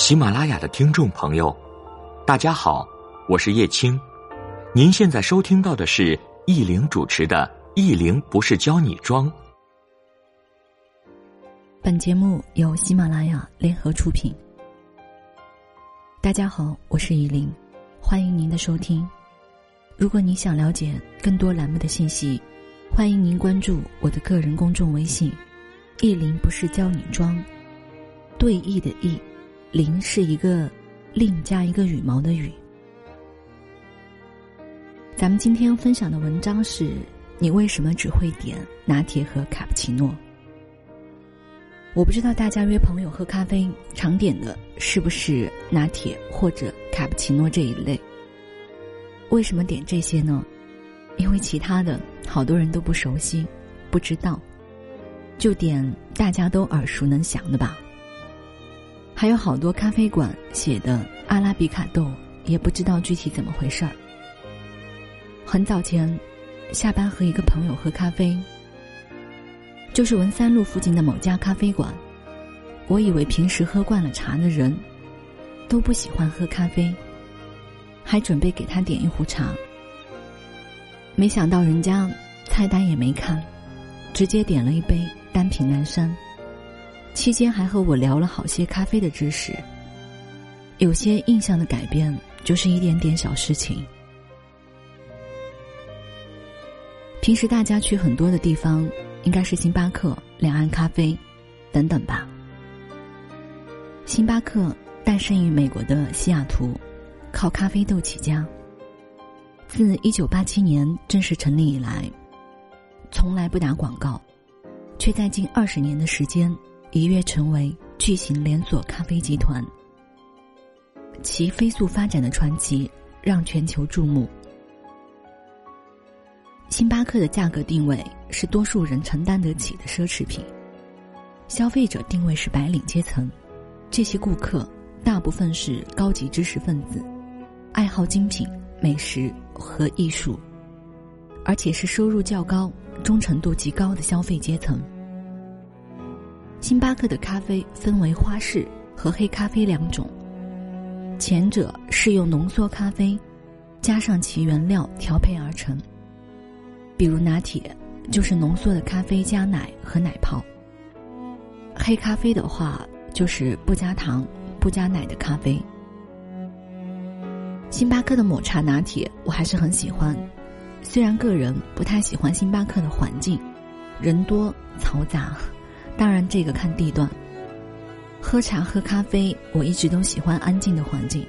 喜马拉雅的听众朋友，大家好，我是叶青。您现在收听到的是易玲主持的《易玲不是教你装》。本节目由喜马拉雅联合出品。大家好，我是易玲，欢迎您的收听。如果你想了解更多栏目的信息，欢迎您关注我的个人公众微信“易玲不是教你装”，对弈的弈，零是一个另加一个羽毛的羽。咱们今天分享的文章是：你为什么只会点拿铁和卡布奇诺？我不知道大家约朋友喝咖啡常点的是不是拿铁或者卡布奇诺这一类？为什么点这些呢？因为其他的好多人都不熟悉，不知道，就点大家都耳熟能详的吧。还有好多咖啡馆写的阿拉比卡豆，也不知道具体怎么回事儿。很早前，下班和一个朋友喝咖啡，就是文三路附近的某家咖啡馆。我以为平时喝惯了茶的人，都不喜欢喝咖啡，还准备给他点一壶茶。没想到人家菜单也没看，直接点了一杯单品南山。期间还和我聊了好些咖啡的知识。有些印象的改变，就是一点点小事情。平时大家去很多的地方，应该是星巴克、两岸咖啡等等吧。星巴克诞生于美国的西雅图，靠咖啡豆起家。自一九八七年正式成立以来，从来不打广告，却在近二十年的时间一跃成为巨型连锁咖啡集团。其飞速发展的传奇让全球注目。星巴克的价格定位是多数人承担得起的奢侈品，消费者定位是白领阶层，这些顾客大部分是高级知识分子，爱好精品、美食和艺术，而且是收入较高、忠诚度极高的消费阶层。星巴克的咖啡分为花式和黑咖啡两种，前者是用浓缩咖啡加上其原料调配而成。比如拿铁，就是浓缩的咖啡加奶和奶泡。黑咖啡的话，就是不加糖、不加奶的咖啡。星巴克的抹茶拿铁我还是很喜欢，虽然个人不太喜欢星巴克的环境，人多嘈杂，当然这个看地段。喝茶喝咖啡，我一直都喜欢安静的环境，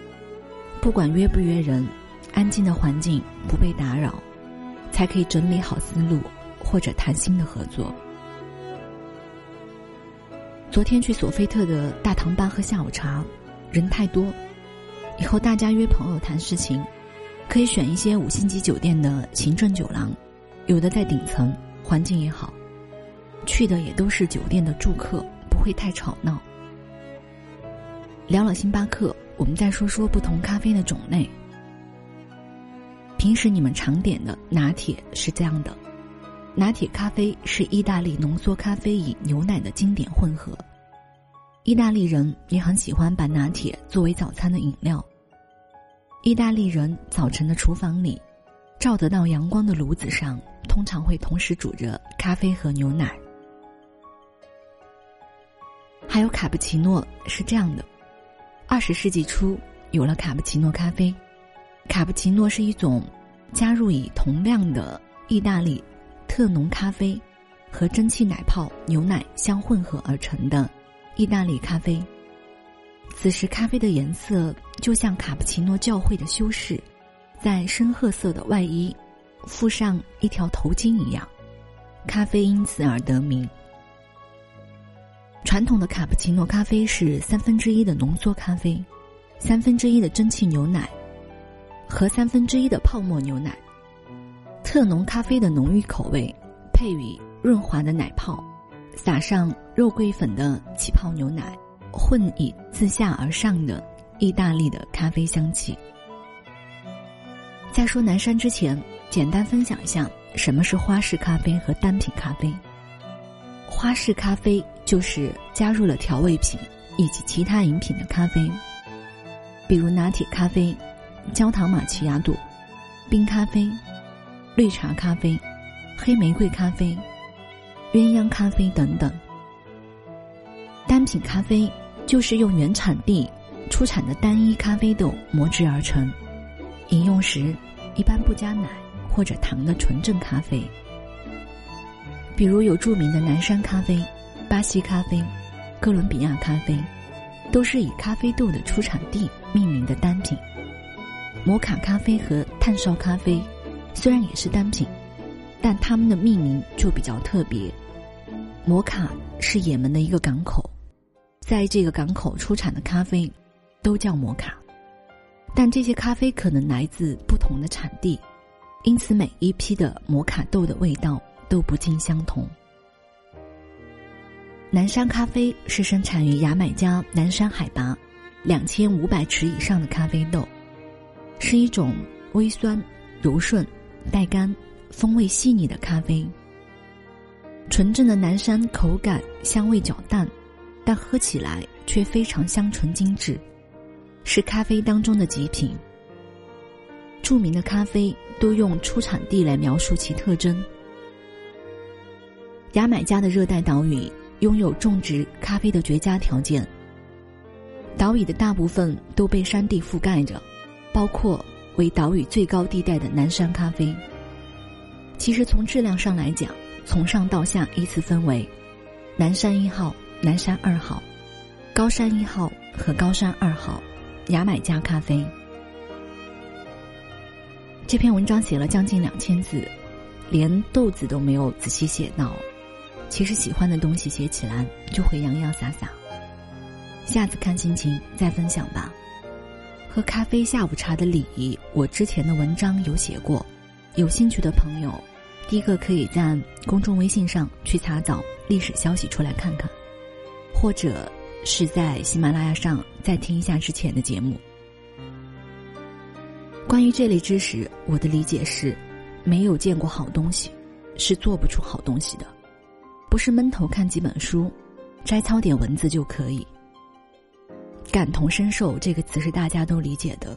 不管约不约人，安静的环境不被打扰。才可以整理好思路，或者谈心的合作。昨天去索菲特的大堂吧喝下午茶，人太多。以后大家约朋友谈事情，可以选一些五星级酒店的行政酒廊，有的在顶层，环境也好。去的也都是酒店的住客，不会太吵闹。聊了星巴克，我们再说说不同咖啡的种类。平时你们常点的拿铁是这样的，拿铁咖啡是意大利浓缩咖啡与牛奶的经典混合。意大利人也很喜欢把拿铁作为早餐的饮料。意大利人早晨的厨房里，照得到阳光的炉子上，通常会同时煮着咖啡和牛奶。还有卡布奇诺是这样的，二十世纪初有了卡布奇诺咖啡。卡布奇诺是一种加入以同量的意大利特浓咖啡和蒸汽奶泡牛奶相混合而成的意大利咖啡。此时，咖啡的颜色就像卡布奇诺教会的修士在深褐色的外衣附上一条头巾一样，咖啡因此而得名。传统的卡布奇诺咖啡是三分之一的浓缩咖啡，三分之一的蒸汽牛奶。和三分之一的泡沫牛奶，特浓咖啡的浓郁口味，配以润滑的奶泡，撒上肉桂粉的起泡牛奶，混以自下而上的意大利的咖啡香气。在说南山之前，简单分享一下什么是花式咖啡和单品咖啡。花式咖啡就是加入了调味品以及其他饮品的咖啡，比如拿铁咖啡、焦糖玛奇亚朵、冰咖啡、绿茶咖啡、黑玫瑰咖啡、鸳鸯咖啡等等。单品咖啡就是用原产地出产的单一咖啡豆磨制而成，饮用时一般不加奶或者糖的纯正咖啡。比如有著名的南山咖啡、巴西咖啡、哥伦比亚咖啡，都是以咖啡豆的出产地命名的单品。摩卡咖啡和炭烧咖啡虽然也是单品，但它们的命名就比较特别。摩卡是也门的一个港口，在这个港口出产的咖啡都叫摩卡，但这些咖啡可能来自不同的产地，因此每一批的摩卡豆的味道。都不尽相同。南山咖啡是生产于牙买加南山海拔两千五百尺以上的咖啡豆，是一种微酸、柔顺、带干、风味细腻的咖啡。纯正的南山口感香味较淡，但喝起来却非常香醇精致，是咖啡当中的极品。著名的咖啡都用出产地来描述其特征。牙买加的热带岛屿拥有种植咖啡的绝佳条件。岛屿的大部分都被山地覆盖着，包括为岛屿最高地带的南山咖啡。其实从质量上来讲，从上到下依次分为南山一号、南山二号、高山一号和高山二号。牙买加咖啡。这篇文章写了将近两千字，连豆子都没有仔细写到。其实喜欢的东西写起来就会洋洋洒洒。下次看心情再分享吧。喝咖啡下午茶的礼仪，我之前的文章有写过，有兴趣的朋友，第一个可以在公众微信上去查找历史消息出来看看，或者是在喜马拉雅上再听一下之前的节目。关于这类知识，我的理解是，没有见过好东西，是做不出好东西的。不是闷头看几本书，摘抄点文字就可以。感同身受这个词是大家都理解的。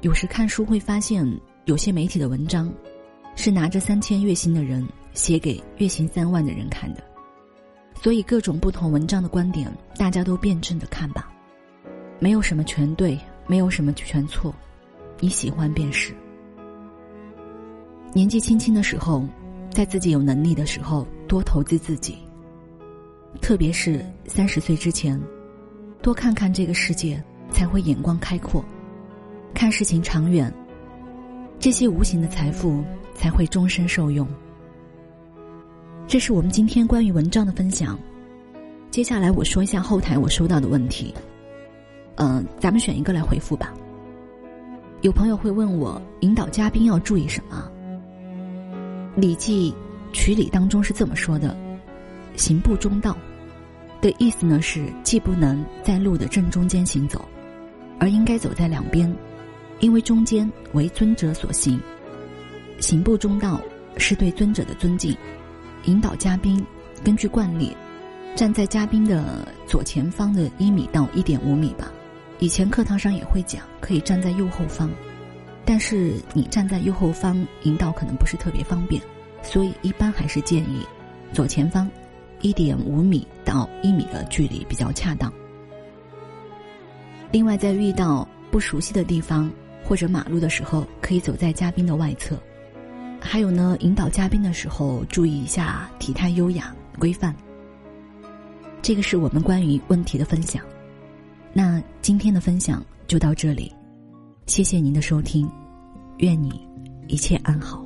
有时看书会发现，有些媒体的文章是拿着三千月薪的人写给月薪三万的人看的。所以各种不同文章的观点，大家都辩证的看吧。没有什么全对，没有什么全错，你喜欢便是。年纪轻轻的时候。在自己有能力的时候，多投资自己。特别是三十岁之前，多看看这个世界，才会眼光开阔，看事情长远。这些无形的财富才会终身受用。这是我们今天关于文章的分享。接下来我说一下后台我收到的问题。嗯，咱们选一个来回复吧。有朋友会问我，引导嘉宾要注意什么？《礼记·曲礼》当中是这么说的：“行不中道”的意思呢是，既不能在路的正中间行走，而应该走在两边，因为中间为尊者所行。行不中道是对尊者的尊敬。引导嘉宾根据惯例，站在嘉宾的左前方的一米到一点五米吧。以前课堂上也会讲，可以站在右后方。但是你站在右后方引导可能不是特别方便，所以一般还是建议左前方一点五米到一米的距离比较恰当。另外，在遇到不熟悉的地方或者马路的时候，可以走在嘉宾的外侧。还有呢，引导嘉宾的时候注意一下体态优雅规范。这个是我们关于问题的分享。那今天的分享就到这里。谢谢您的收听，愿你一切安好。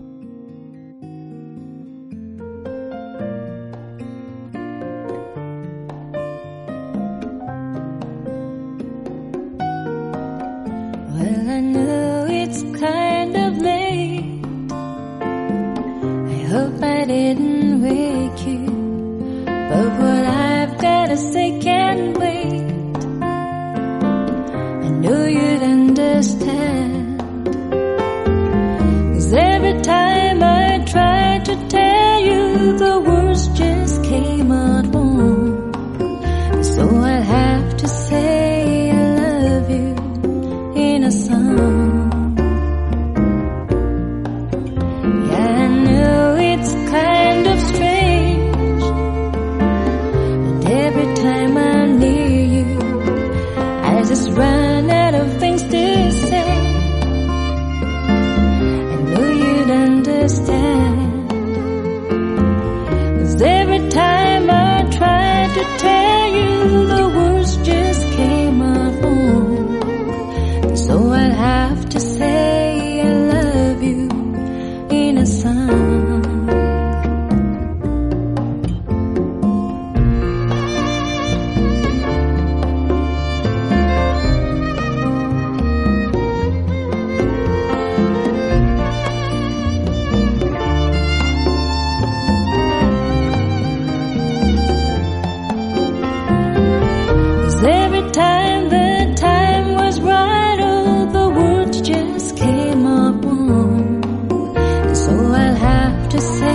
você.